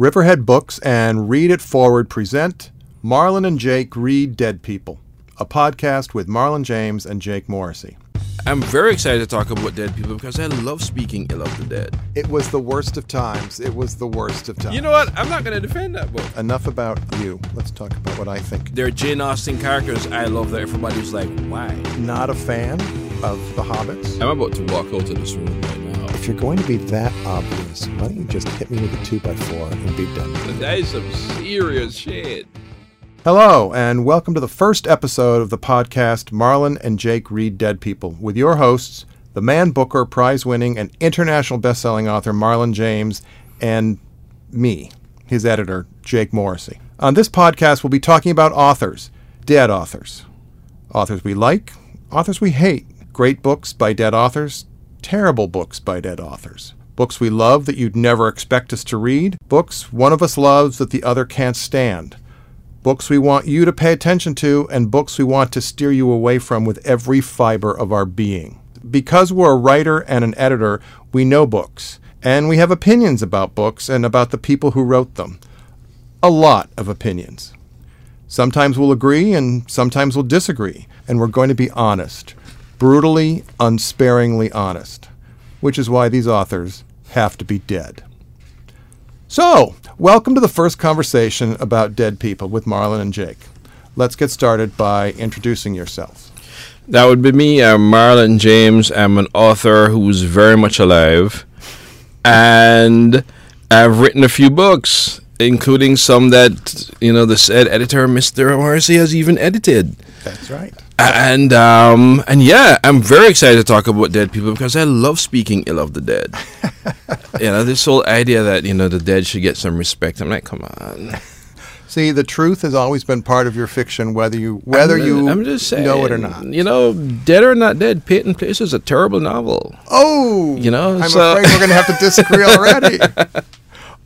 Riverhead Books and Read It Forward present Marlon and Jake Read Dead People, a podcast with Marlon James and Jake Morrissey. I'm very excited to talk about dead people because I love speaking ill of the dead. It was the worst of times. It was the worst of times. You know what? I'm not going to defend that book. Enough about you. Let's talk about what I think. They're Jane Austen characters I love that everybody's like, why? Not a fan of The Hobbits. I'm about to walk out of this room right. If you're going to be that obvious, why don't you just hit me with a 2x4 and be done? That is some serious shit. Hello, and welcome to the first episode of the podcast Marlon and Jake Read Dead People with your hosts, the Man Booker prize winning and international best-selling author Marlon James and me, his editor, Jake Morrissey. On this podcast, we'll be talking about authors, dead authors, authors we like, authors we hate, great books by dead authors, terrible books by dead authors. Books we love that you'd never expect us to read, books one of us loves that the other can't stand books we want you to pay attention to, and books we want to steer you away from with every fiber of our being. Because we're a writer and an editor, we know books, and we have opinions about books and about the people who wrote them. A lot of opinions. Sometimes we'll agree and sometimes we'll disagree, and we're going to be honest. Brutally, unsparingly honest. Which is why these authors have to be dead. So, welcome to the first conversation about dead people with Marlon and Jake. Let's get started by introducing yourselves. That would be me. I'm Marlon James. I'm an author who's very much alive. And I've written a few books, including some that, you know, the said editor, Mr. Morrissey, has even edited. That's right. And um and yeah, I'm very excited to talk about dead people because I love speaking ill of the dead. you know, this whole idea that you know the dead should get some respect. I'm like, come on. See, the truth has always been part of your fiction, whether you whether I'm, you I'm just saying, know it or not. You know, Dead or Not Dead, Peyton Place is a terrible novel. Oh, You know, I'm so- afraid we're going to have to disagree already.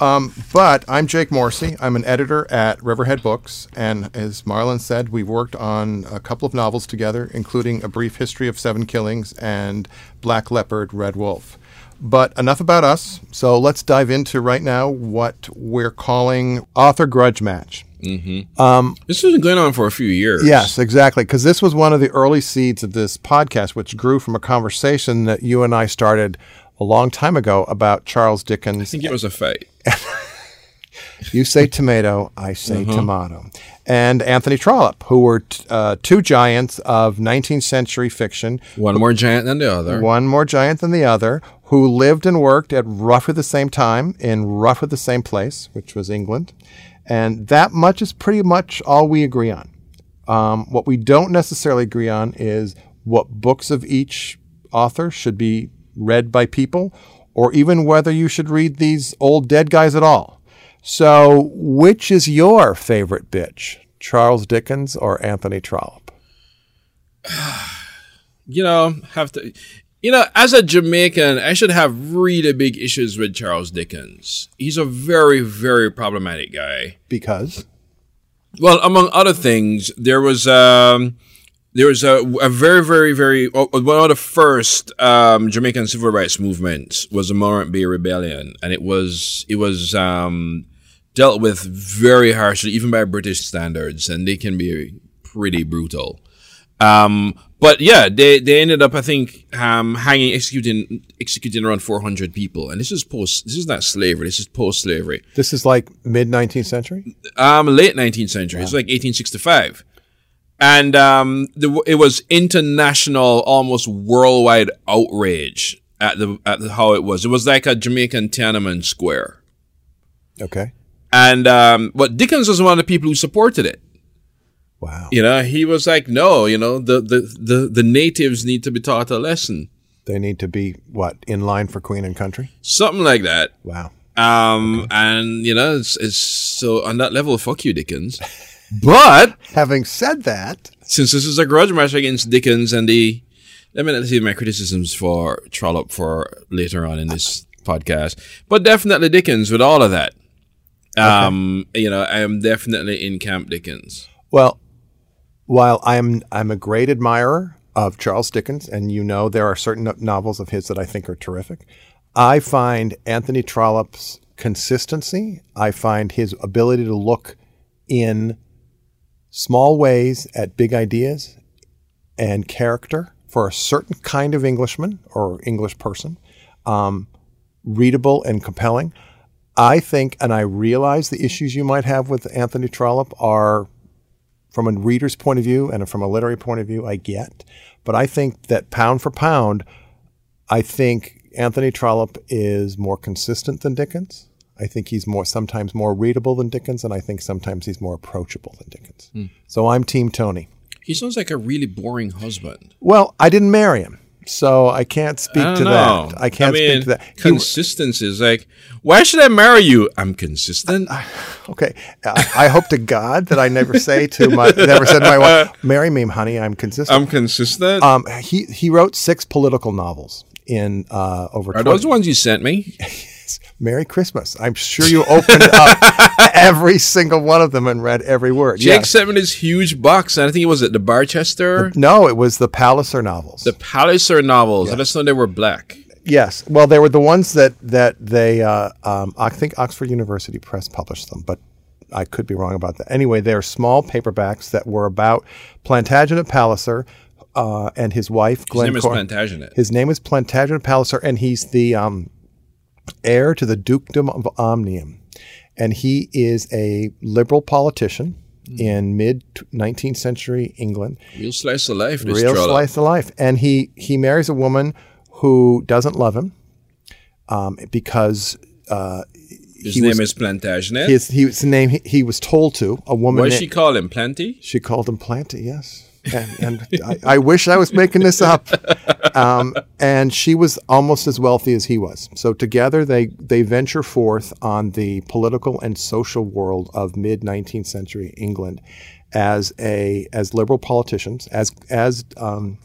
Um, but I'm Jake Morrissey. I'm an editor at Riverhead Books, and as Marlon said, we've worked on a couple of novels together, including A Brief History of Seven Killings and Black Leopard, Red Wolf. But enough about us. So let's dive into right now what we're calling author grudge match. This has been going on for a few years. Yes, exactly. Because this was one of the early seeds of this podcast, which grew from a conversation that you and I started a long time ago about Charles Dickens. I think it was a fight. You say tomato, I say tomato. And Anthony Trollope, who were t- uh, two giants of 19th century fiction, One more giant than the other. one more giant than the other, who lived and worked at roughly the same time in roughly the same place, which was England. And that much is pretty much all we agree on. Um, what we don't necessarily agree on is what books of each author should be read by people, or even whether you should read these old dead guys at all. So, which is your favorite bitch, Charles Dickens or Anthony Trollope? you know, have to. You know, as a Jamaican, I should have really big issues with Charles Dickens. He's a very, very problematic guy. Because Well, among other things, there was um, there was a, a very, very, very one of the first um, Jamaican civil rights movements was the Morant Bay Rebellion, and it was it was um, dealt with very harshly, even by British standards, and they can be pretty brutal. Um, but yeah, they, they ended up, I think, um, hanging, executing, executing around 400 people. And this is post, this is not slavery. This is post slavery. this is like mid 19th century? Um, late 19th century. It's like 1865. And, um, the, it was international, almost worldwide outrage at the, at the, how it was. It was like a Jamaican Tiananmen Square. Okay. And, um, but Dickens was one of the people who supported it. Wow. You know, he was like, no, you know, the, the, the, the natives need to be taught a lesson. They need to be what in line for Queen and Country. Something like that. Wow. Um, and you know, it's, it's so on that level, fuck you, Dickens. But Having said that, since this is a grudge match against Dickens and the, let me not see my criticisms for Trollope for later on in this podcast, but definitely Dickens with all of that. Um, you know, I am definitely in Camp Dickens. well, while I'm I'm a great admirer of Charles Dickens, and you know there are certain novels of his that I think are terrific. I find Anthony Trollope's consistency. I find his ability to look in small ways at big ideas and character for a certain kind of Englishman or English person, um, readable and compelling. I think, and I realize the issues you might have with Anthony Trollope are from a reader's point of view and from a literary point of view, I get. But I think that pound for pound, I think Anthony Trollope is more consistent than Dickens. I think he's more sometimes more readable than Dickens, and I think sometimes he's more approachable than Dickens. So I'm Team Tony. He sounds like a really boring husband. Well, I didn't marry him, so I can't speak I to know. that. I can't mean, speak to that. Consistency is like, why should I marry you? I'm consistent. okay, I, I hope to God that I never say to my never said to my wife, "Marry me, honey. I'm consistent." I'm consistent. um, he he wrote six political novels in uh, over. Are 20 those the ones you sent me? Merry Christmas. I'm sure you opened up every single one of them and read every word. Jake Yes. sent me this huge box, and I think it was at the Barchester, No, it was the Palliser novels. the Palliser novels. I just know they were black. yes. Well, they were the ones that that they. Uh, um, I think Oxford University Press published them, but I could be wrong about that. Anyway, they're small paperbacks that were about Plantagenet Palliser uh, and his wife, His Glenn. name is Plantagenet. His name is Plantagenet Palliser, and he's the um, heir to the dukedom of Omnium. And he is a liberal politician in mid 19th century England. Real slice of life. Real Trollope. slice of life. And he, he marries a woman who doesn't love him um, because uh, His name was- is Plantagenet. his, his name he, he was told to, a woman. what did she call him? Plenty? she called him Planty, yes. And, and I, I wish I was making this up. Um, and she was almost as wealthy as he was. So together they, they venture forth on the political and social world of mid 19th century England as a as liberal politicians, as as um,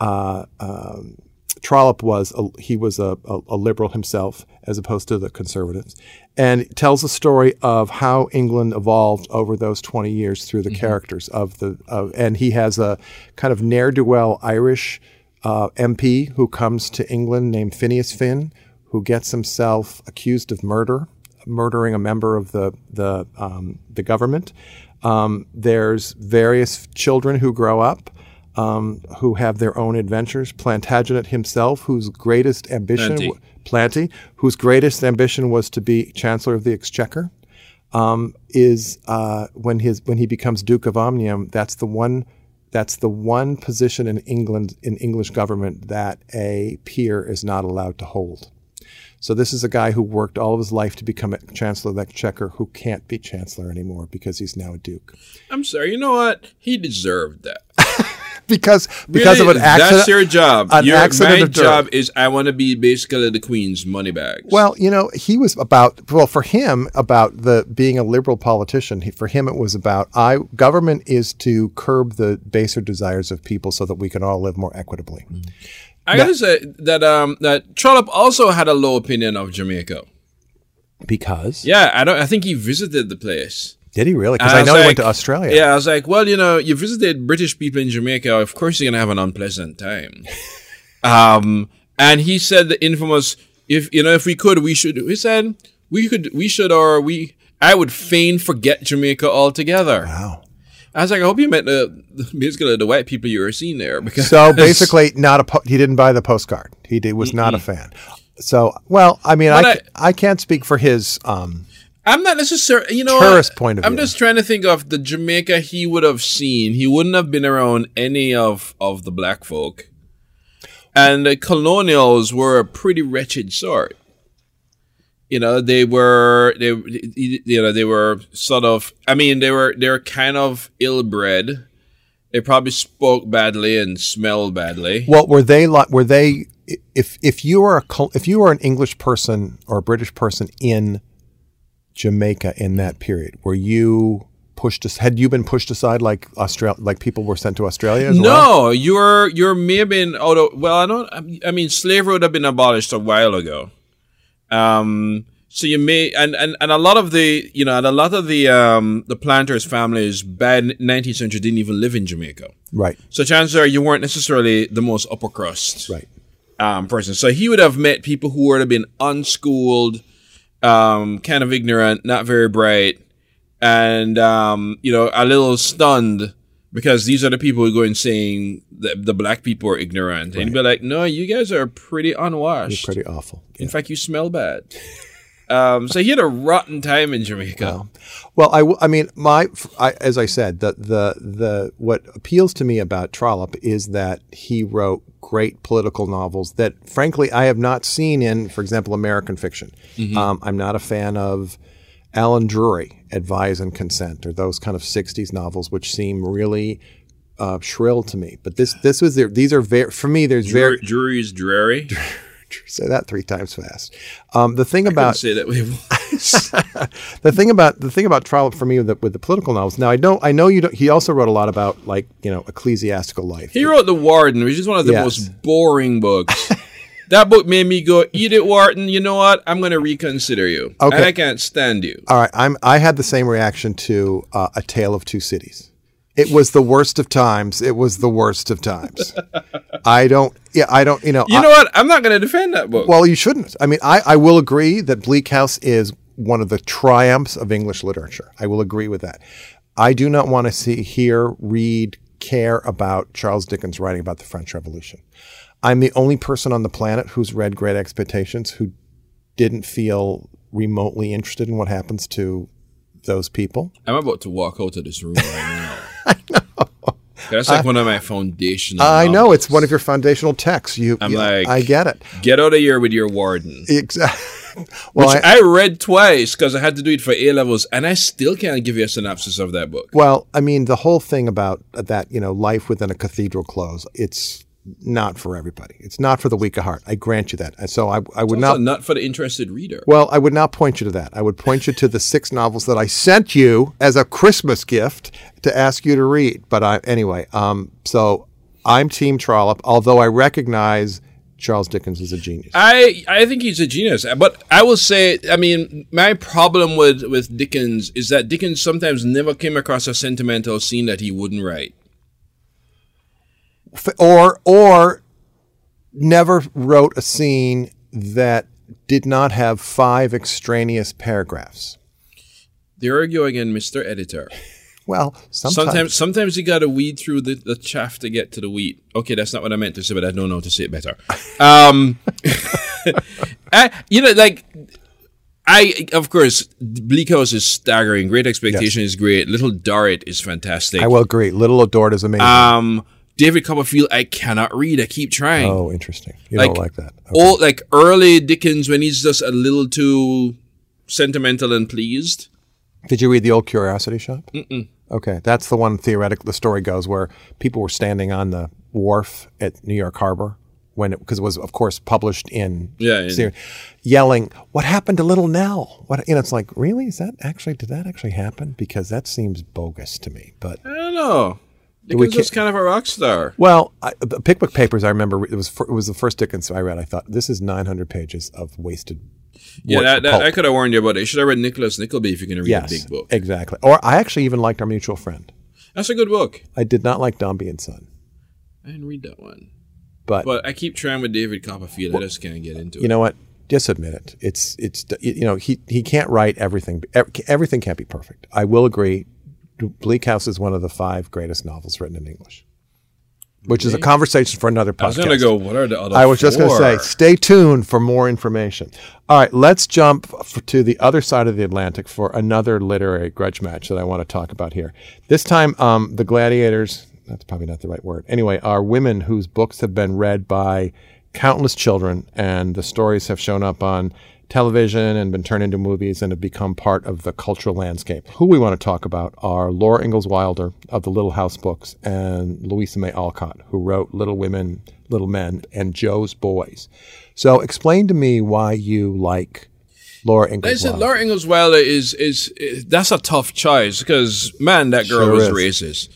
uh, um, Trollope was a, he was a, a, a liberal himself as opposed to the conservatives, and tells the story of how England evolved over those twenty years through the characters of the of, and he has a kind of ne'er do well Irish uh, MP who comes to England named Phineas Finn, who gets himself accused of murder, murdering a member of the the um, the government. Um, there's various children who grow up um, who have their own adventures. Plantagenet himself, whose greatest ambition. Planty, whose greatest ambition was to be Chancellor of the Exchequer, um, is uh, when his when he becomes Duke of Omnium. That's the one. That's the one position in England in English government that a peer is not allowed to hold. So this is a guy who worked all of his life to become Chancellor of the Exchequer, who can't be Chancellor anymore because he's now a Duke. I'm sorry. You know what? He deserved that. Because because Really, of an accident. That's your job. an your, accident my of dirt. job is I want to be basically the Queen's money bags. Well, you know, he was about well for him about the being a liberal politician. He, for him, it was about I government is to curb the baser desires of people so that we can all live more equitably. I gotta say that um that Trollope also had a low opinion of Jamaica. Because Yeah, I don't. I think he visited the place. Did he really? Because I was know he went to Australia. Yeah, I was like, well, you know, you visited British people in Jamaica. Of course, you're gonna have an unpleasant time. um, and he said the infamous, if you know, if we could, we should. He said we could, we should, or we. I would fain forget Jamaica altogether. Wow. I was like, I hope you meant the basically the white people you were seeing there because So basically, not a po- he didn't buy the postcard. He did, was not a fan. So well, I mean, I, ca- I can't speak for his. Um, I'm not necessarily, you know, Tourist point of I'm view. just trying to think of the Jamaica he would have seen. He wouldn't have been around any of of the black folk, and the colonials were a pretty wretched sort. You know, they were they, you know, they were sort of. I mean, they were they were kind of ill bred. They probably spoke badly and smelled badly. What were they like? Were they if if you were a col- if you were an English person or a British person in Jamaica in that period, were you pushed? Had you been pushed aside like Australia? Like people were sent to Australia? As well? No, you're you're may have been out of well, I don't. I mean, slavery would have been abolished a while ago. Um, so you may and, and and a lot of the you know and a lot of the um the planters' families by 19th century didn't even live in Jamaica. Right. So chances are you weren't necessarily the most upper crust Right. um, person. So he would have met people who would have been unschooled, um, kind of ignorant, not very bright, and um, you know, a little stunned because these are the people who go and saying that the black people are ignorant, and be like, no, you guys are pretty unwashed. You're pretty awful. In fact, you smell bad. um, so he had a rotten time in Jamaica. Well, I, I mean, my I, as I said, the the the what appeals to me about Trollope is that he wrote great political novels that, frankly, I have not seen in, for example, American fiction. Um, I'm not a fan of Allen Drury, Advise and Consent, or those kind of '60s novels, which seem really uh, shrill to me. But this this was their, these are very for me. There's very Drury, Drury's dreary. say that three times fast. Um, the thing about say that way. the thing about the thing about Trollope for me with the, with the political novels. Now I know I know you. Don't, he also wrote a lot about like you know ecclesiastical life. He wrote The Warden, which is one of the Yes. most boring books. that book made me go, eat it, Wharton. You know what? I'm going to reconsider you. Okay. And I can't stand you. All right, I'm I had the same reaction to uh, A Tale of Two Cities. It was the worst of times. It was the worst of times. I don't. Yeah, I don't. You know. You I- know what? I'm not going to defend that book. well, you shouldn't. I mean, I, I will agree that Bleak House is one of the triumphs of English literature. I will agree with that. I do not want to see, hear, read, care about Charles Dickens writing about the French Revolution. I'm the only person on the planet who's read Great Expectations who didn't feel remotely interested in what happens to those people. I'm about to walk out of this room right now. I know. That's like one of my foundational. I know novels. it's one of your foundational texts. You, I'm you- like- I get it. Get out of here with your Warden. Exactly. well, Which I, I, read twice because I had to do it for A levels, and I still can't give you a synopsis of that book. Well, I mean, the whole thing about that, you know, life within a cathedral close, it's not for everybody. It's not for the weak of heart. I grant you that. And so I, I would Not, not. not for the interested reader. Well, I would not point you to that. I would point you to the six novels that I sent you as a Christmas gift to ask you to read. But I, anyway, um, so I'm Team Trollope, although I recognize Charles Dickens is a genius. I I think he's a genius, but I will say, I mean, my problem with with Dickens is that Dickens sometimes never came across a sentimental scene that he wouldn't write. Or or never wrote a scene that did not have five extraneous paragraphs. There you go again, Mister Editor. Well, sometimes, Sometimes sometimes you got to weed through the, the chaff to get to the wheat. Okay, that's not what I meant to say, but I don't know how to say it better. Um, I, you know, like I, of course, Bleak House is staggering. Great Expectation is great. Little Dorrit is fantastic. I will agree. Little Dorrit is amazing. Um, David Copperfield, I cannot read. I keep trying. oh, interesting. You like, don't like that. Okay. All like early Dickens when he's just a little too sentimental and pleased. Did you read the Old Curiosity Shop? Mm-mm. Okay, that's the one. Theoretically, the story goes where people were standing on the wharf at New York Harbor when because it was, of course, published in Yeah, serial, yelling, "What happened to Little Nell?" What you know? It's like, really? Is that actually? Did that actually happen? Because that seems bogus to me. But I don't know. Dickens was kind of a rock star. Well, I, the Pickwick Papers, I remember it was fir- it was the first Dickens I read. I thought this is 900 pages of wasted. Yeah, that, that. I could have warned you about it. You should have read Nicholas Nickleby if you're going to read yes, a big book. exactly. Or I actually even liked Our Mutual Friend. That's a good book. I did not like Dombey and Son, I didn't read that one. but, But I keep trying with David Copperfield. I just can't get into it. you know what? Just admit it. It's it's you know he he can't write everything. Everything can't be perfect. I will agree. Bleak House is one of the five greatest novels written in English, which is a conversation for another podcast. I was going to go, what are the other I was just going to say, stay tuned for more information. All right, let's jump f- to the other side of the Atlantic for another literary grudge match that I want to talk about here. This time, um, the gladiators, that's probably not the right word. Anyway, are women whose books have been read by countless children, and the stories have shown up on television and been turned into movies and have become part of the cultural landscape. Who we want to talk about are Laura Ingalls Wilder of the Little House books and Louisa May Alcott, who wrote Little Women, Little Men, and Jo's Boys. So explain to me why you like Laura Ingalls Wilder. Laura Ingalls Wilder is, is is that's a tough choice because man, that girl Sure was is. racist,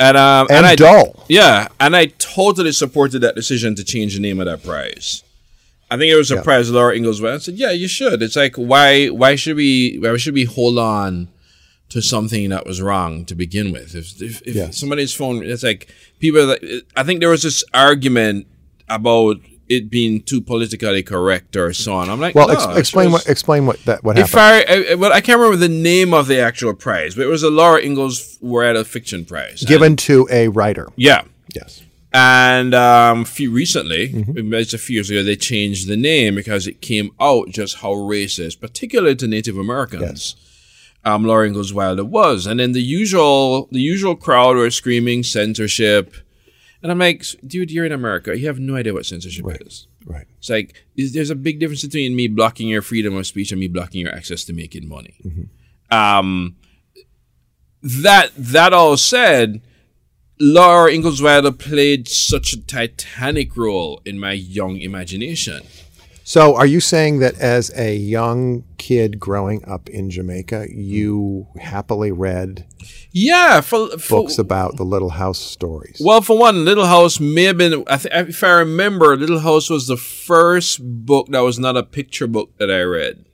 and um and I dull. yeah, and I totally supported that decision to change the name of that prize. I think it was a prize Laura Ingalls Wilder. I said, yeah, you should. It's like why why should we why should we hold on to something that was wrong to begin with? If if, if Yes. somebody's phone, it's like people. That, I think there was this argument about it being too politically correct or so on. I'm like, Well, no, ex- explain was- what explain what that what If happened. I, I, well, I can't remember the name of the actual prize, but it was a Laura Ingalls Wilder fiction prize. Given to a writer. yeah. Yes. And um, few recently, Mm-hmm. it's a few years ago, they changed the name because it came out just how racist, particularly to Native Americans, um, Laura Ingalls Wilder was. And then the usual, the usual crowd were screaming censorship, and I'm like, dude, you're in America. You have no idea what censorship is. Right. It's like there's a big difference between me blocking your freedom of speech and me blocking your access to making money. Um, that that all said, Laura Ingalls Wilder played such a titanic role in my young imagination. So, are you saying that as a young kid growing up in Jamaica, you happily read Yeah, for, for books about the Little House stories? well, for one, Little House may have been. I th- if I remember, Little House was the first book that was not a picture book that I read.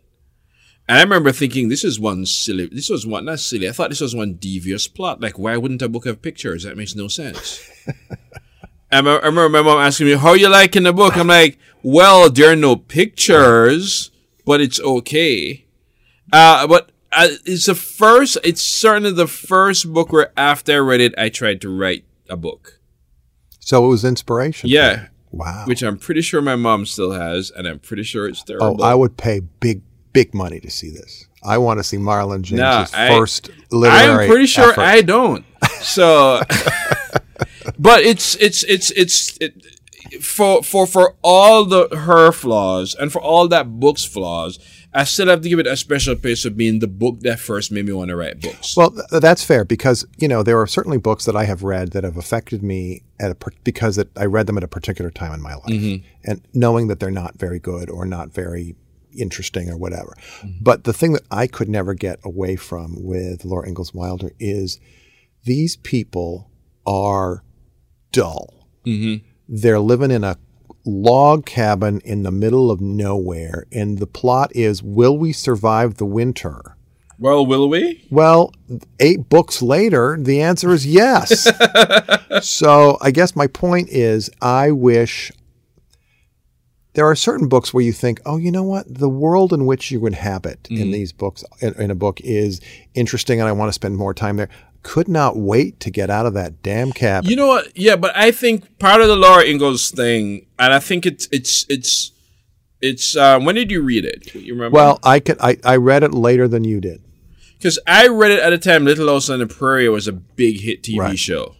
And I remember thinking, this is one silly. This was one not silly. I thought this was one devious plot. Like, why wouldn't a book have pictures? That makes no sense. I remember, my mom asking me, "How you liking the book?" I'm like, "Well, there are no pictures, but it's okay." Uh, but uh, it's the first. It's certainly the first book where after I read it, I tried to write a book. so it was inspiration. Yeah. Wow. which I'm pretty sure my mom still has, and I'm pretty sure it's terrible. oh. I would pay big, big money to see this. I want to see Marlon James's Nah, I- first literary. I'm pretty sure effort. I don't. So, but it's it's it's it's it, for for for all the her flaws and for all that book's flaws. I still have to give it a special place of being the book that first made me want to write books. Well, th- that's fair because you know there are certainly books that I have read that have affected me at a per- because it, I read them at a particular time in my life, Mm-hmm. and knowing that they're not very good or not very interesting or whatever. Mm-hmm. But the thing that I could never get away from with Laura Ingalls Wilder is these people are dull. Mm-hmm. They're living in a log cabin in the middle of nowhere, and the plot is: Will we survive the winter? well, will we? Well, eight books later, the answer is yes. so I guess my point is I wish there are certain books where you think, oh, you know what? The world in which you inhabit in these books, in, in a book, is interesting and I want to spend more time there. Could not wait to get out of that damn cabin. You know what? Yeah, but I think part of the Laura Ingalls thing, and I think it's it's it's it's. Uh, when did you read it? You remember? well, I could I, I read it later than you did. Because I read it at a time Little House on the Prairie was a big hit TV Right. show.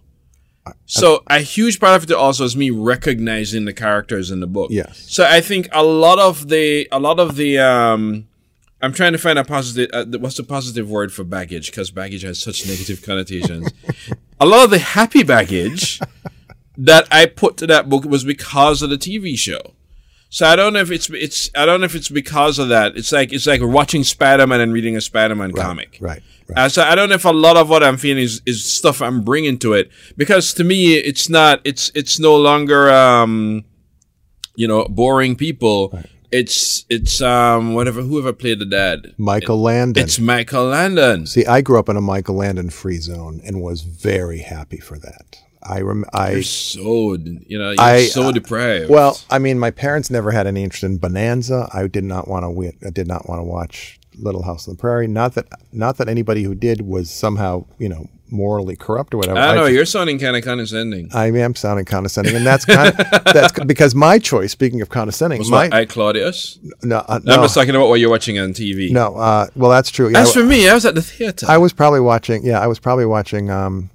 So a huge part of it also is me recognizing the characters in the book. Yes. So I think a lot of the a lot of the um I'm trying to find a positive uh, what's the positive word for baggage because baggage has such negative connotations. a lot of the happy baggage that I put to that book was because of the TV show. So I don't know if it's it's I don't know if it's because of that. It's like it's like watching Spider Man and reading a Spider Man comic. Right. Right. Uh, so I don't know if a lot of what I'm feeling is, is stuff I'm bringing to it because to me it's not it's it's no longer um you know boring people. It's it's um whatever whoever played the dad. Michael Landon. It's Michael Landon. See, I grew up in a Michael Landon free zone and was very happy for that. I rem- I You're so you know you're I, so uh, deprived. Well, I mean, my parents never had any interest in Bonanza. I did not want to. I did not want to watch Little House on the Prairie. Not that, not that anybody who did was somehow, you know, morally corrupt or whatever. I know just- you're sounding kind of condescending. I am sounding condescending, and that's kind of, that's because my choice. Speaking of condescending, Was my I Claudius? no, uh, No, I'm just talking about what you're watching on TV. no. Uh, well, that's true. Yeah, As for me, I was at the theater. I was probably watching. Yeah, I was probably watching um,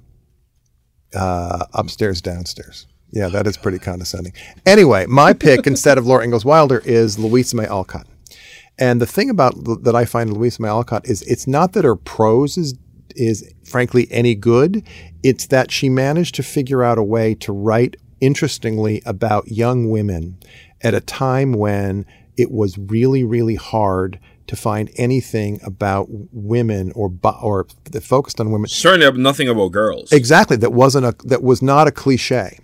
uh, upstairs, downstairs. Yeah, that is pretty condescending. Anyway, my pick instead of Laura Ingalls Wilder is Louisa May Alcott. And the thing about that I find Louisa May Alcott is it's not that her prose is is frankly any good. It's that she managed to figure out a way to write interestingly about young women at a time when it was really really hard to find anything about women or or that focused on women Certainly nothing about girls. Exactly. That wasn't a that was not a cliche.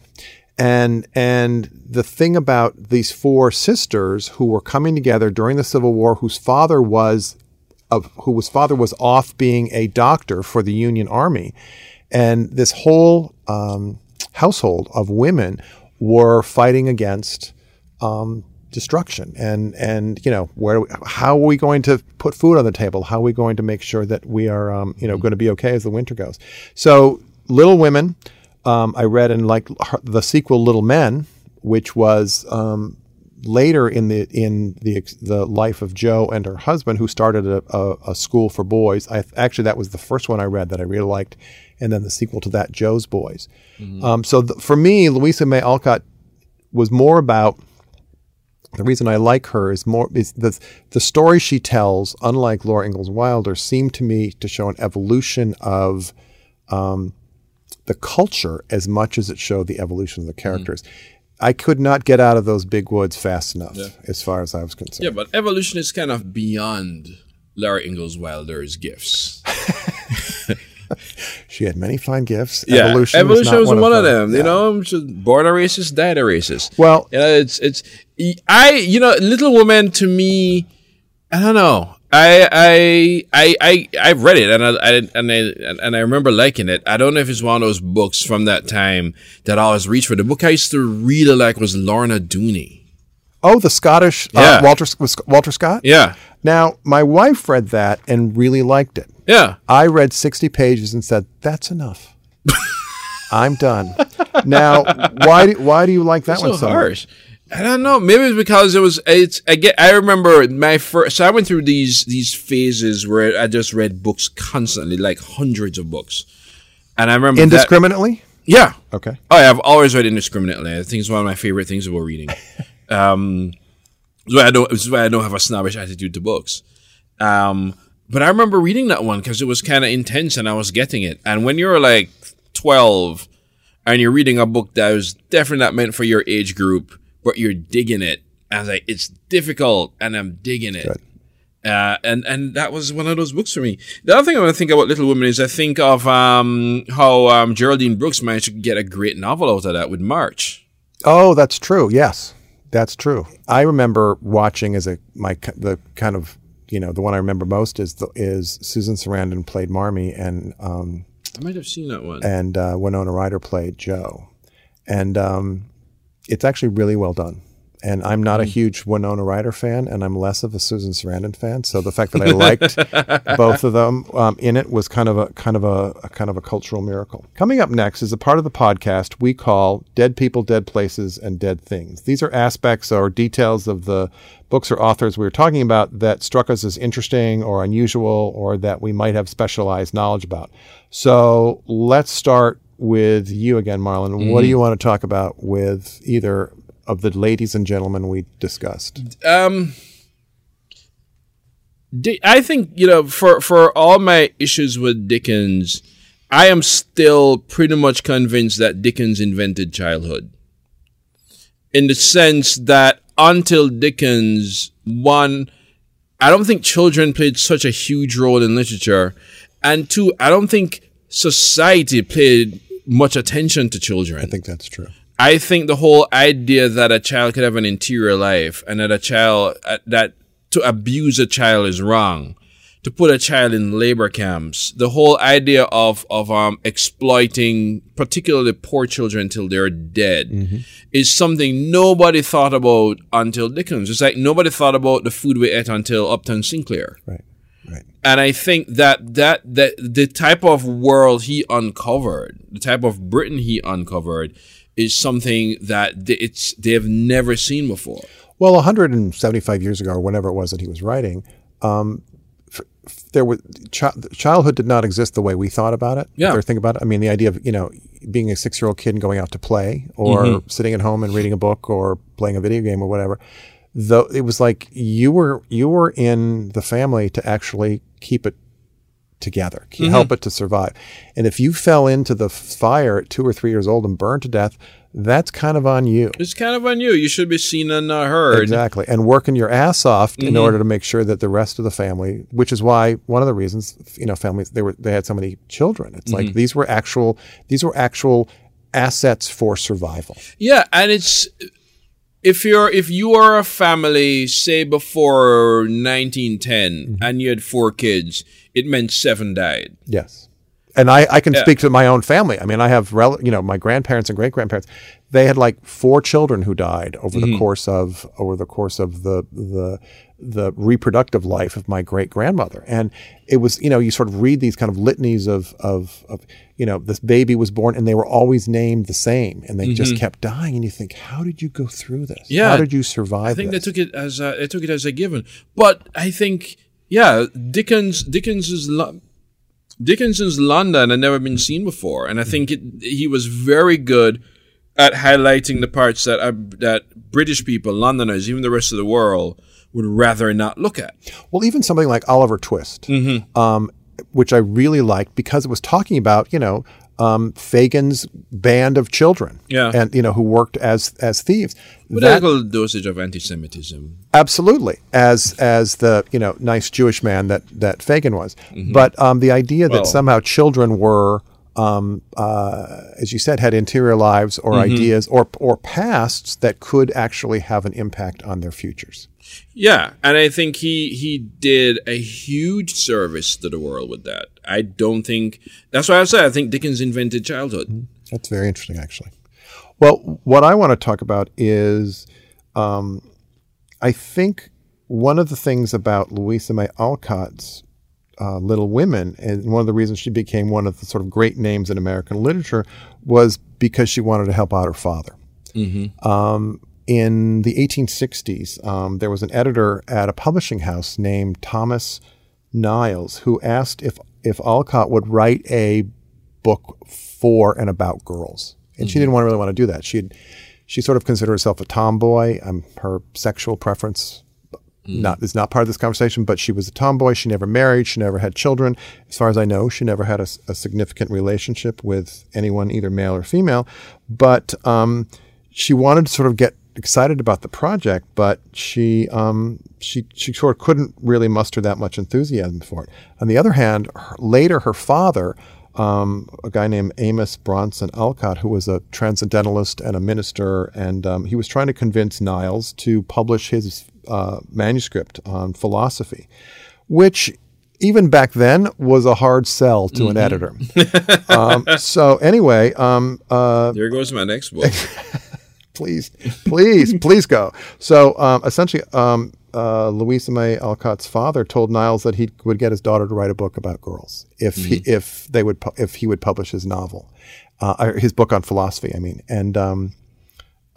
And and the thing about these four sisters who were coming together during the Civil War, whose father was of whose father was off being a doctor for the Union Army, and this whole um, household of women were fighting against um, destruction. And and you know where how are we going to put food on the table? How are we going to make sure that we are um, you know going to be okay as the winter goes? So little women um, i read in like the sequel little men which was um, later in the in the the life of Jo and her husband, who started a, a, a, school for boys. I actually that was the first one I read that I really liked, and then the sequel to that, Jo's Boys. Mm-hmm. Um, so th- for me, Louisa May Alcott was more about. The reason I like her is more is the the story she tells, unlike Laura Ingalls Wilder, seemed to me to show an evolution of um, the culture as much as it showed the evolution of the characters. Mm-hmm I could not get out of those big woods fast enough, yeah. as far as I was concerned. Yeah, but evolution is kind of beyond Laura Ingalls Wilder's gifts. she had many fine gifts. Yeah, evolution, evolution was, was one, of them. them. Yeah. You know, born a racist, died a racist. Well, you know, it's it's I you know, Little Woman to me, I don't know. I I I I read it and I, I and I and I remember liking it. I don't know if it's one of those books from that time that I always reach for. The book I used to really like was Lorna Doone. Oh, the Scottish uh. Walter Walter Scott. Yeah. Now my wife read that and really liked it. Yeah. I read sixty pages and said that's enough. I'm done. Now, why do, why do you like that that's one so, so harsh? Much? I don't know. Maybe it's because it was. It's. I get. I remember my first. So I went through these these phases where I just read books constantly, like hundreds of books, and I remember indiscriminately. That, yeah. Okay. Oh, yeah, I've always read indiscriminately. I think it's one of my favorite things about reading. um, is why I don't. It's why I don't have a snobbish attitude to books. Um, but I remember reading that one because it was kind of intense, and I was getting it. And when you're like twelve, and you're reading a book that was definitely not meant for your age group but you're digging it. I was like, it's difficult, and I'm digging it. Uh, and and that was one of those books for me. The other thing I want to think about Little Women is I think of um, how um, Geraldine Brooks managed to get a great novel out of that with March. Oh, that's true. Yes, that's true. I remember watching as a my the kind of you know the one I remember most is the, is Susan Sarandon played Marmee and um, I might have seen that one and uh, Winona Ryder played Jo, and um, it's actually really well done. And I'm not mm. a huge Winona Ryder fan, and I'm less of a Susan Sarandon fan. So the fact that I liked both of them um, in it was kind of a kind of a, a, kind of a cultural miracle. Coming up next is a part of the podcast we call "Dead People, Dead Places, and Dead Things." These are aspects or details of the books or authors we were talking about that struck us as interesting or unusual, or that we might have specialized knowledge about. So let's start with you again, Marlon. Mm-hmm. What do mm-hmm. you want to talk about with either of the ladies and gentlemen we discussed? Um, I think you know, for for all my issues with Dickens, I am still pretty much convinced that Dickens invented childhood, in the sense that until Dickens, one, I don't think children played such a huge role in literature, and two, I don't think society played much attention to children. I think that's true. I think the whole idea that a child could have an interior life and that a child uh, that to abuse a child is wrong, to put a child in labor camps, the whole idea of of um exploiting particularly poor children until they're dead mm-hmm. is something nobody thought about until Dickens. It's like nobody thought about the food we ate until Upton Sinclair. Right. Right. And I think that that that the type of world he uncovered, the type of Britain he uncovered, is something that it's they have never seen before. Well, 175 years ago, or whenever it was that he was writing, um, there was childhood did not exist the way we thought about it. Yeah, or think about it. I mean, the idea of you know being a six year old kid and going out to play, or mm-hmm. sitting at home and reading a book, or playing a video game, or whatever though it was like you were you were in the family to actually keep it together, mm-hmm. help it to survive. And if you fell into the fire at two or three years old and burned to death, that's kind of on you. It's kind of on you. You should be seen and not heard. Exactly. And working your ass off mm-hmm. in order to make sure that the rest of the family, which is why one of the reasons, you know, families they were they had so many children. It's mm-hmm. like these were actual these were actual assets for survival. Yeah, and it's if you're if you are a family, say before 1910, mm-hmm. and you had four kids, it meant seven died. Yes, and I, I can Yeah. speak to my own family. I mean, I have, rel- you know, my grandparents and great grandparents. They had like four children who died over Mm-hmm. the course of over the course of the the the reproductive life of my great grandmother, and it was, you know, you sort of read these kind of litanies of of, of you know, this baby was born, and they were always named the same, and they just kept dying, and you think, how did you go through this? Mm-hmm. Yeah. how did you survive? I think this? they took it as a, they took it as a given. But I think yeah, Dickens Dickens's Lo- Dickens's London had never been seen before, and I think it, he was very good at highlighting the parts that uh, that British people, Londoners, even the rest of the world would rather not look at. Well, even something like Oliver Twist, Mm-hmm. um, which I really liked because it was talking about, you know, um, Fagin's band of children, Yeah. and you know who worked as as thieves. With That- a little dosage of anti-Semitism. absolutely, as as the you know nice Jewish man that that Fagin was, Mm-hmm. but um, the idea that Well- somehow children were. Um, uh, as you said, had interior lives or Mm-hmm. ideas or or pasts that could actually have an impact on their futures. Yeah, and I think he he did a huge service to the world with that. I don't think that's why I said I think Dickens invented childhood. That's very interesting, actually. Well, what I want to talk about is um, I think one of the things about Louisa May Alcott's uh, Little Women, and one of the reasons she became one of the sort of great names in American literature, was because she wanted to help out her father. Um, in the 1860s, um, there was an editor at a publishing house named Thomas Niles who asked if if Alcott would write a book for and about girls, and she didn't want really want to do that. She she sort of considered herself a tomboy. Um, her sexual preference not is not part of this conversation, but she was a tomboy. She never married. She never had children. As far as I know, she never had a significant relationship with anyone, either male or female. But um, she wanted to sort of get excited about the project, but she um, she she sort of couldn't really muster that much enthusiasm for it. On the other hand, her, later her father um, a guy named Amos Bronson Alcott, who was a transcendentalist and a minister, and um, he was trying to convince Niles to publish his uh, manuscript on philosophy, which even back then was a hard sell to an editor. um, so anyway, um, uh, There goes my next book. please, please, please go. So um, essentially, um, uh, Louisa May Alcott's father told Niles that he would get his daughter to write a book about girls if he if they would pu- if he would publish his novel, uh, or his book on philosophy. I mean, and um,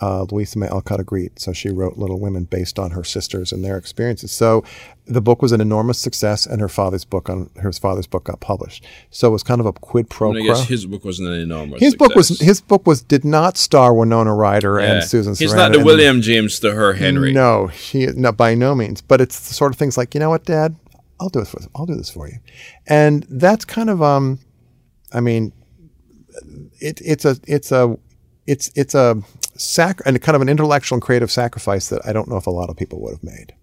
uh, Louisa May Alcott agreed. So she wrote Little Women based on her sisters and their experiences. So the book was an enormous success, and her father's book on her father's book got published. So it was kind of a quid pro I quo. guess his book wasn't an enormous. His book was his book was did not star Winona Ryder Yeah. and Susan He's Sarandon. not the William James to her Henry. No, she no by no means. But it's the sort of things like you know what, Dad, I'll do it for I'll do this for you, and that's kind of um, I mean, it it's a it's a it's it's a sac and kind of an intellectual and creative sacrifice that I don't know if a lot of people would have made.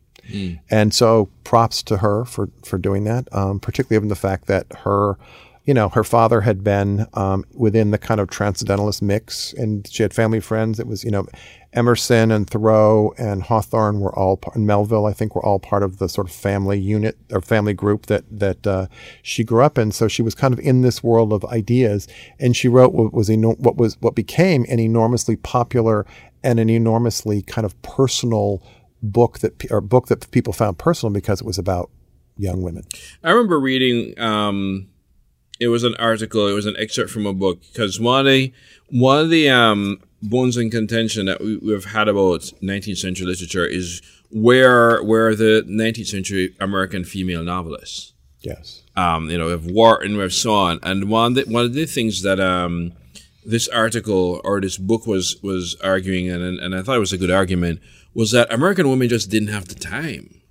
And so props to her for, for doing that, um, particularly given the fact that her, you know, her father had been um, within the kind of transcendentalist mix and she had family friends. It was, you know, Emerson and Thoreau and Hawthorne were all, and Melville, I think, were all part of the sort of family unit or family group that, that uh, she grew up in. So she was kind of in this world of ideas and she wrote what was, eno- what was, what became an enormously popular and an enormously kind of personal book that or book that people found personal because it was about young women. I remember reading. Um, it was an article. It was an excerpt from a book because one of the one of the um, bones in contention that we, we've had about 19th century literature is where where the 19th century American female novelists. Yes. um, you know, we have Wharton, we have so on. And one of the, one of the things that um, this article or this book was was arguing, and and I thought it was a good argument, was that American women just didn't have the time.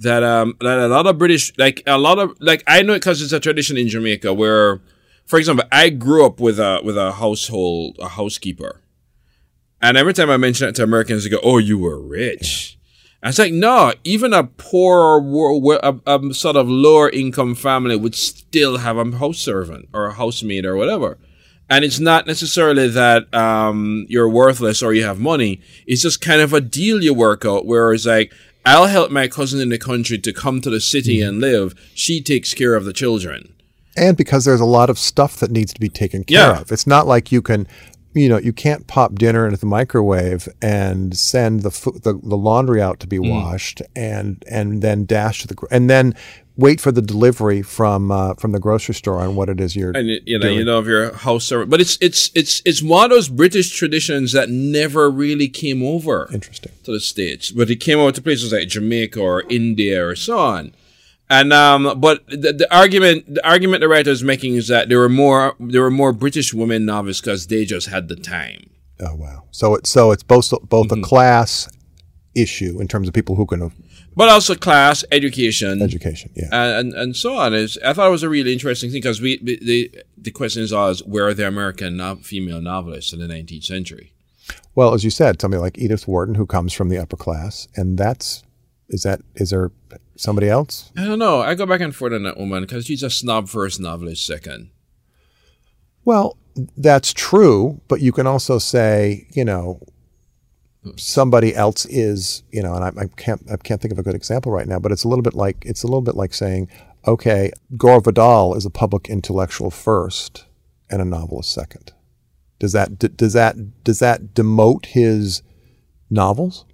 That um that a lot of British like a lot of like I know it because it's a tradition in Jamaica where, for example, I grew up with a with a household a housekeeper, and every time I mention it to Americans, they go, "Oh, you were rich." I was like, no, even a poor, wo- a, a sort of lower income family would still have a house servant or a housemaid or whatever. And it's not necessarily that um, you're worthless or you have money. It's just kind of a deal you work out where it's like, I'll help my cousin in the country to come to the city hmm. and live. She takes care of the children. and because there's a lot of stuff that needs to be taken care Yeah. of. It's not like you can, you know, you can't pop dinner into the microwave and send the fo- the, the laundry out to be Mm. washed and and then dash to the and then wait for the delivery from uh, from the grocery store on what it is you're. and you- know, you know, of your house servant. But it's it's it's it's one of those British traditions that never really came over Interesting. to the states, but it came over to places like Jamaica or India or so on. And um, but the, the argument the argument the writer is making is that there were more there were more British women novelists because they just had the time. Oh wow! So it so it's both both Mm-hmm. a class issue in terms of people who can But also class, education, education. Yeah. and, and so on. Is I thought it was a really interesting thing because we the, the question is always where are the American no- female novelists in the 19th century? Well, as you said, somebody like Edith Wharton, who comes from the upper class, and that's is that is there somebody else? I don't know. I go back and forth on that woman because she's a snob first, novelist second. Well, that's true, but you can also say, you know, somebody else is, you know, and I, I can't I can't think of a good example right now, but it's a little bit like it's a little bit like saying, okay, Gore Vidal is a public intellectual first and a novelist second. Does that d- does that does that demote his novels?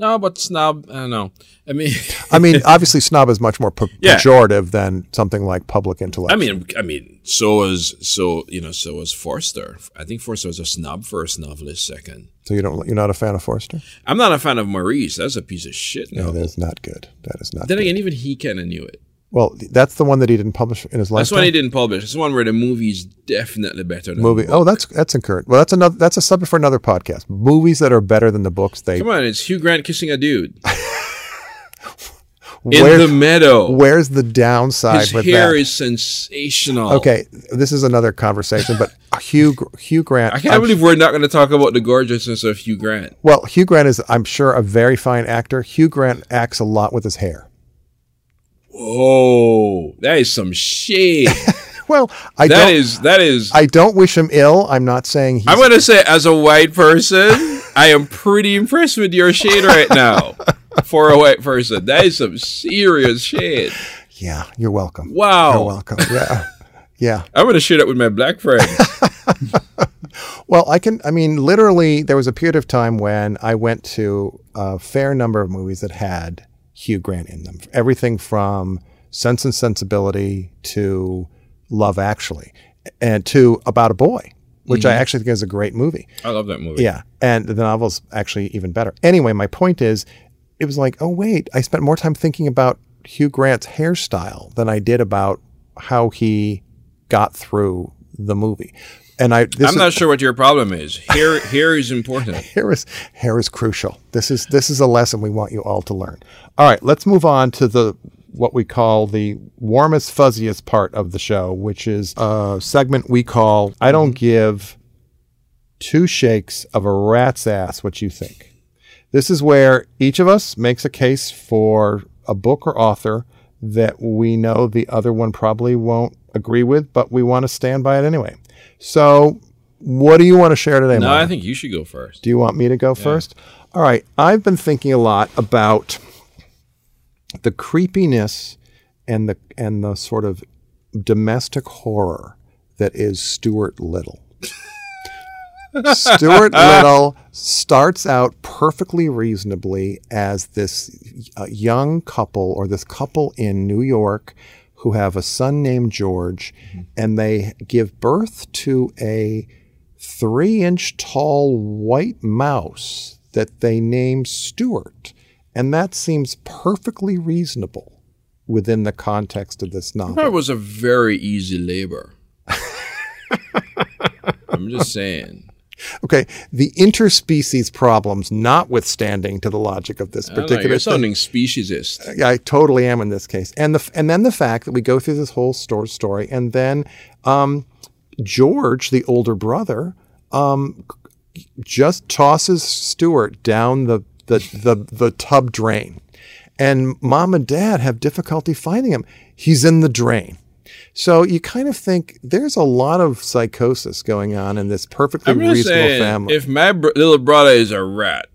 No, but snob. I don't know. I mean, I mean, obviously, snob is much more pe- Yeah. pejorative than something like public intellect. I mean, I mean, so was so you know, so was Forster. I think Forster was a snob first, novelist second. so you don't you're not a fan of Forster? I'm not a fan of Maurice. That's a piece of shit. No, No. that is not good. That is not. then good. again, even he kind of knew it. Well, that's the one that he didn't publish in his life. That's lifetime. why he didn't publish. It's the one where the movie's definitely better than movie. The oh, book. Oh, that's that's encouraging. Well, that's another. That's a subject for another podcast. Movies that are better than the books. They Come on, it's Hugh Grant kissing a dude in where, the meadow. where's the downside His with hair that? is sensational. okay, this is another conversation. But Hugh Hugh Grant. I can't I'm- believe we're not going to talk about the gorgeousness of Hugh Grant. well, Hugh Grant is, I'm sure, a very fine actor. Hugh Grant acts a lot with his hair. Whoa, that is some shit. Well, I That don't. is that is. I don't wish him ill. I'm not saying he's. I'm going to say, as a white person, I am pretty impressed with your shade right now. For a white person, that is some serious shade. yeah, you're welcome. Wow. You're welcome. Yeah, yeah. I'm going to share that with my black friend. Well, I can. I mean, literally, there was a period of time when I went to a fair number of movies that had Hugh Grant in them. Everything from Sense and Sensibility to Love Actually, and to About a Boy, which I mm-hmm. actually think is a great movie. I love that movie. Yeah, and the novel's actually even better. Anyway, my point is, it was like, oh wait, I spent more time thinking about Hugh Grant's hairstyle than I did about how he got through the movie. And I, this I'm is, not sure what your problem is. Hair, hair is important. hair is hair is crucial. This is this is a lesson we want you all to learn. All right, let's move on to the what we call the warmest, fuzziest part of the show, which is a segment we call "I don't give two shakes of a rat's ass what you think." This is where each of us makes a case for a book or author that we know the other one probably won't agree with, but we want to stand by it anyway. So, what do you want to share today, No? I think you should go first. Do you want me to go first? All right. I've been thinking a lot about the creepiness and the and the sort of domestic horror that is Stuart Little. Stuart Little starts out perfectly reasonably as this uh, young couple or this couple in New York who have a son named George, mm-hmm. and they give birth to a three inch tall white mouse that they name Stuart. And that seems perfectly reasonable within the context of this novel. That was a very easy labor. I'm just saying. Okay, the interspecies problems notwithstanding to the logic of this I don't know, particular you're thing. sounding speciesist. Yeah, I totally am in this case. And the and then the fact that we go through this whole story story, and then um, George, the older brother, um, just tosses Stuart down the the, the the tub drain, and mom and dad have difficulty finding him. He's in the drain. So you kind of think there's a lot of psychosis going on in this perfectly I'm reasonable saying, family. if my br- little brother is a rat,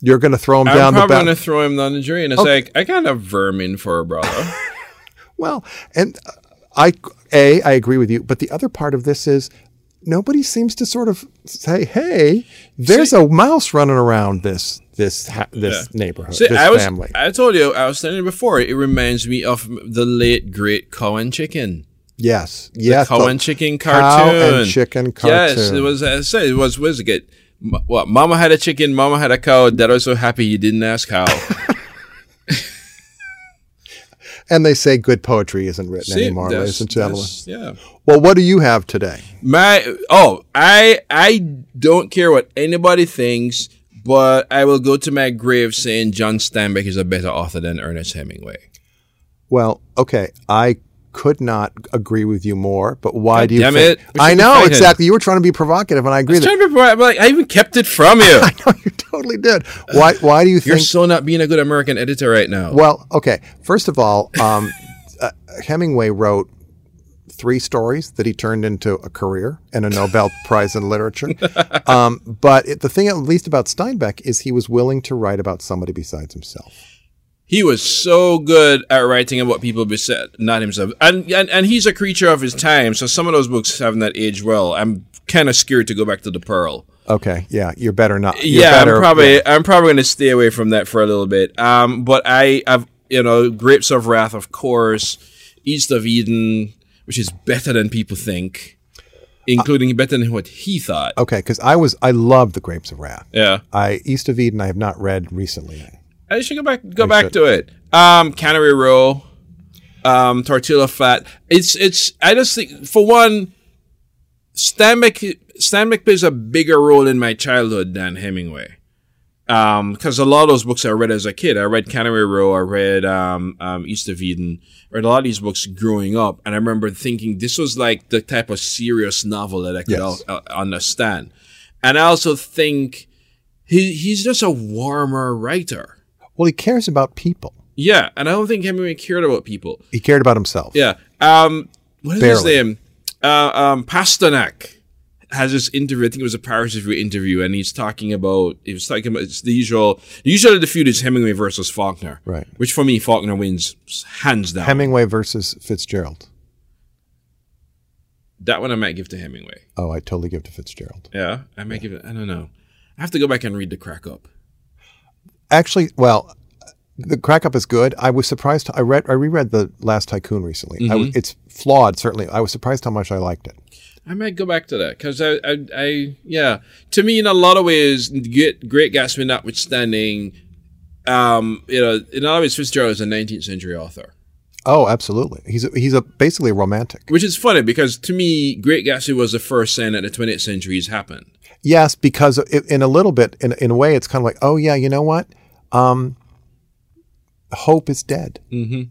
You're going to throw him I'm down the probably going to throw him down the drain. It's like, I got a vermin for a brother. Well, and I a I agree with you, but the other part of this is nobody seems to sort of say, "Hey, there's a mouse running around this this ha- this neighborhood, See, this I was, family." I told you, I was it before. It reminds me of the late great Cow and Chicken. yes, yes, Cow the and Chicken cow cartoon. and chicken cartoon. Yes, it was. I said it was. Was it What? Mama had a chicken. Mama had a cow. Dad was so happy you didn't ask how. and they say good poetry isn't written See, anymore, ladies and gentlemen. Yeah. Well, what do you have today? My oh, I I don't care what anybody thinks, but I will go to my grave saying John Steinbeck is a better author than Ernest Hemingway. Well, okay, I could not agree with you more, but why God do you damn think? it. I know exactly. You were trying to be provocative, and I agree. That, Trying to be but, like, I even kept it from you. I know you totally did. Why? Why do you Think, You're so not being a good American editor right now. Well, okay. First of all, um, uh, Hemingway wrote three stories that he turned into a career and a Nobel Prize in literature. Um, but it, the thing, at least about Steinbeck, is he was willing to write about somebody besides himself. He was so good at writing about people beside not himself, and, and and he's a creature of his time. So some of those books have not aged well. I'm kind of scared to go back to the Pearl. Okay, yeah, you're better not. You're yeah, better, I'm probably yeah. I'm probably going to stay away from that for a little bit. Um, but I have you know Grapes of Wrath, of course, East of Eden, which is better than people think, including better than what he thought. Okay, because I was I love the Grapes of Wrath. Yeah, I East of Eden I have not read recently. I should go back go I back should. to it. Um, Cannery Row, um, Tortilla Flat. It's it's. I just think for one, Steinbeck Steinbeck plays a bigger role in my childhood than Hemingway. Um, because a lot of those books I read as a kid. I read Cannery Row. I read um, um, East of Eden. I read a lot of these books growing up, and I remember thinking this was like the type of serious novel that I could Yes. al- uh, understand. And I also think he he's just a warmer writer. Well, he cares about people. Yeah, and I don't think Hemingway cared about people. He cared about himself. Yeah. Um, what is his name? Uh, um, Pasternak has this interview. I think it was a Paris Review interview, and he's talking about. He was talking about it's the usual. Usually, the feud is Hemingway versus Faulkner. Right. Which for me, Faulkner wins hands down. Hemingway versus Fitzgerald. that one I might give to Hemingway. Oh, I totally give to Fitzgerald. Yeah, I might give it. I don't know. I have to go back and read the crack up. Actually, well, the crack up is good. I was surprised. I read, I reread the Last Tycoon recently. I mm-hmm. it's flawed, certainly. I was surprised how much I liked it. I might go back to that because I, I, I, yeah. To me, in a lot of ways, get Great Gatsby notwithstanding, um, you know, in a lot of ways, Fitzgerald is a 19th century author, Oh, absolutely. He's a, he's a basically a romantic. which is funny because to me, Great Gatsby was the first sign that the 20th century has happened. Yes, because it, in a little bit, in in a way, it's kind of like, oh yeah, you know what? Um, hope is dead. Mm-hmm.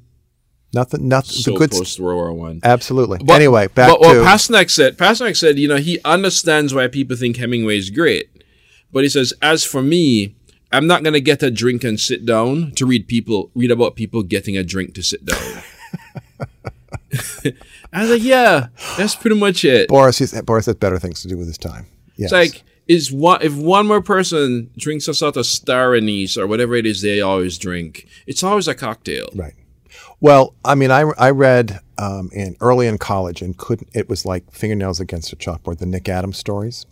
Nothing. Nothing. So the good. post World War One. absolutely. But- anyway, back but what to Pasternak said, Pasternak said, you know, he understands why people think Hemingway is great, but he says, as for me, I'm not going to get a drink and sit down to read people read about people getting a drink to sit down. I was like, yeah, that's pretty much it. Boris. He's, Boris has better things to do with his time. Yes. It's like is one if one more person drinks a sort of star anise or whatever it is they always drink, it's always a cocktail. Right. Well, I mean, I, I read um, in early in college and couldn't. It was like fingernails against a chalkboard. The Nick Adams stories,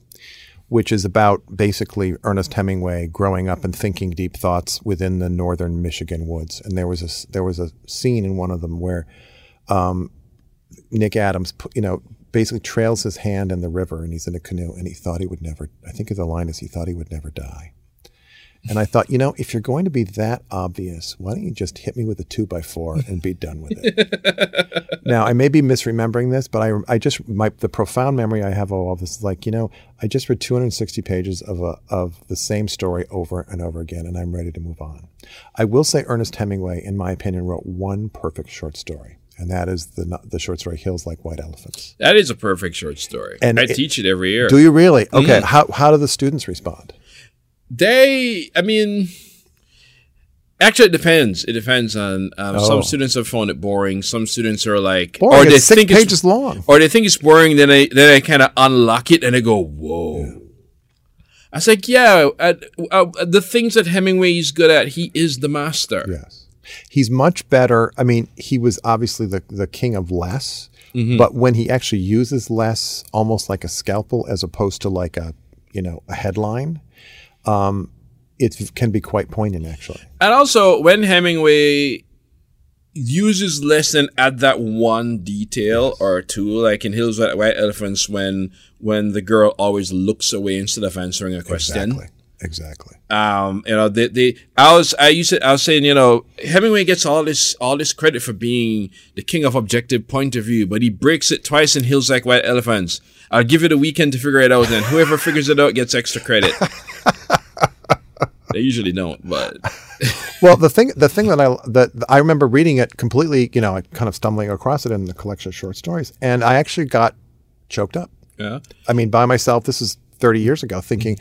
which is about basically Ernest Hemingway growing up and thinking deep thoughts within the northern Michigan woods. And there was a there was a scene in one of them where um, Nick Adams, you know, basically trails his hand in the river, and he's in a canoe, and he thought he would never. I think the line is he thought he would never die. And I thought, you know, if you're going to be that obvious, why don't you just hit me with a two by four and be done with it? now, I may be misremembering this, but I, I just my the profound memory I have of all this is like, you know, I just read 260 pages of a of the same story over and over again, and I'm ready to move on. I will say, Ernest Hemingway, in my opinion, wrote one perfect short story, and that is the the short story "Hills Like White Elephants." That is a perfect short story. And I it- teach it every year. Do you really? Okay. Mm-hmm. How how do the students respond? They, I mean, actually, it depends. It depends on um, Oh. some students have found it boring. Some students are like, Boring, or they it's think it's, pages long. or they think it's boring. Then they then they kind of unlock it and they go, whoa. I was like, yeah, uh, uh, the things that Hemingway is good at, he is the master. Yes. He's much better. I mean, he was obviously the, the king of less, but when he actually uses less almost like a scalpel as opposed to like a, you know, a headline, um, it can be quite poignant actually. And also, when Hemingway uses less than add that one detail or two, like in Hills White, White Elephants, when when the girl always looks away instead of answering a question. Exactly. Exactly. Um, you know, they, they, I was, I used to, I was saying, you know, Hemingway gets all this, all this credit for being the king of objective point of view, but he breaks it twice in Hills Like White Elephants. I'll give it a weekend to figure it out, and whoever figures it out gets extra credit. they usually don't, but Well, the thing, the thing that I that I remember reading it completely, you know, kind of stumbling across it in the collection of short stories, and I actually got choked up. yeah. I mean, by myself. This is 30 years ago, thinking,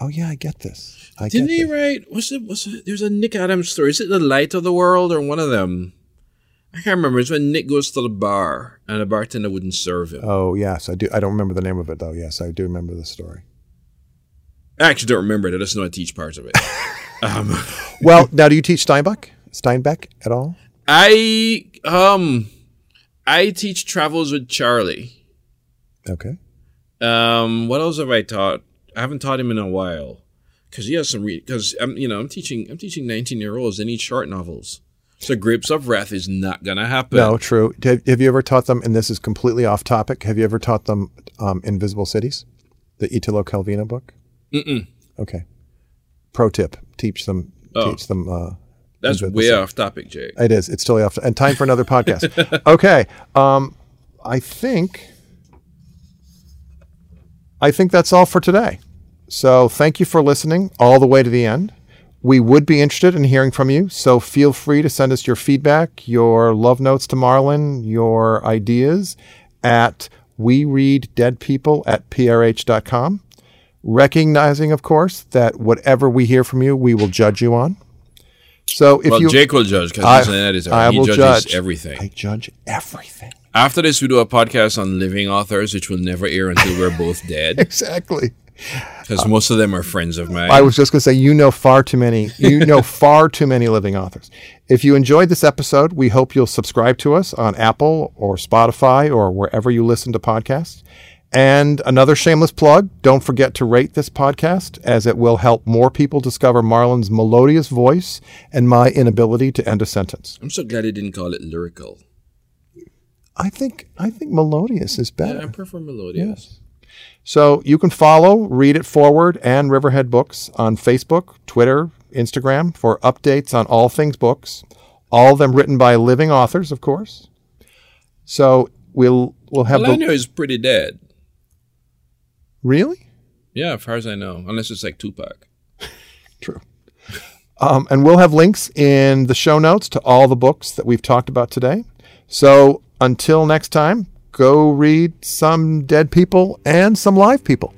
"Oh yeah, I get this. I Didn't get he this." write? What's it? What's it? There's a Nick Adams story. Is it The Light of the World or one of them? I can't remember. It's when Nick goes to the bar and the bartender wouldn't serve him. Oh yes, I do. I don't remember the name of it though. Yes, I do remember the story. I actually don't remember it. I just know I teach parts of it. um, Well, now do you teach Steinbeck, Steinbeck at all? I um, I teach travels with Charlie. Okay. Um, what else have I taught? I haven't taught him in a while because he has some read. Because I'm, you know, I'm teaching. I'm teaching 19 year olds. They need short novels. So Grapes of Wrath is not gonna happen. No, true. Have, have you ever taught them? And this is completely off topic. Have you ever taught them um, Invisible Cities, the Italo Calvino book? Mm-mm. Okay. Pro tip: teach them. Oh. Teach them. Uh, That's way off topic, Jake. It is. It's totally off. And time for another podcast. Okay. Um, I think. I think that's all for today. So thank you for listening all the way to the end. We would be interested in hearing from you, so feel free to send us your feedback, your love notes to Marlon, your ideas at we read dead people at prh.com. Recognizing, of course, that whatever we hear from you, we will judge you on. So if Well, you Jake will judge because I- he's an editor. I he will judges judge. everything. I judge everything. After this, we do a podcast on living authors, which will never air until we're both dead, Exactly. because most of them are friends of mine. I was just going to say, you know far too many. You know far too many living authors. If you enjoyed this episode, we hope you'll subscribe to us on Apple or Spotify or wherever you listen to podcasts. And another shameless plug: don't forget to rate this podcast, as it will help more people discover Marlon's melodious voice and my inability to end a sentence. I'm so glad he didn't call it lyrical. I think I think melodious is better. I prefer melodious. Yes. So you can follow Read It Forward and Riverhead Books on Facebook, Twitter, Instagram for updates on all things books. All of them written by living authors, of course. So we'll we'll have the Melania is pretty dead. Really Yeah, as far as I know, unless it's like Tupac. true. Um, and we'll have links in the show notes to all the books that we've talked about today. So until next time, go read some dead people and some live people.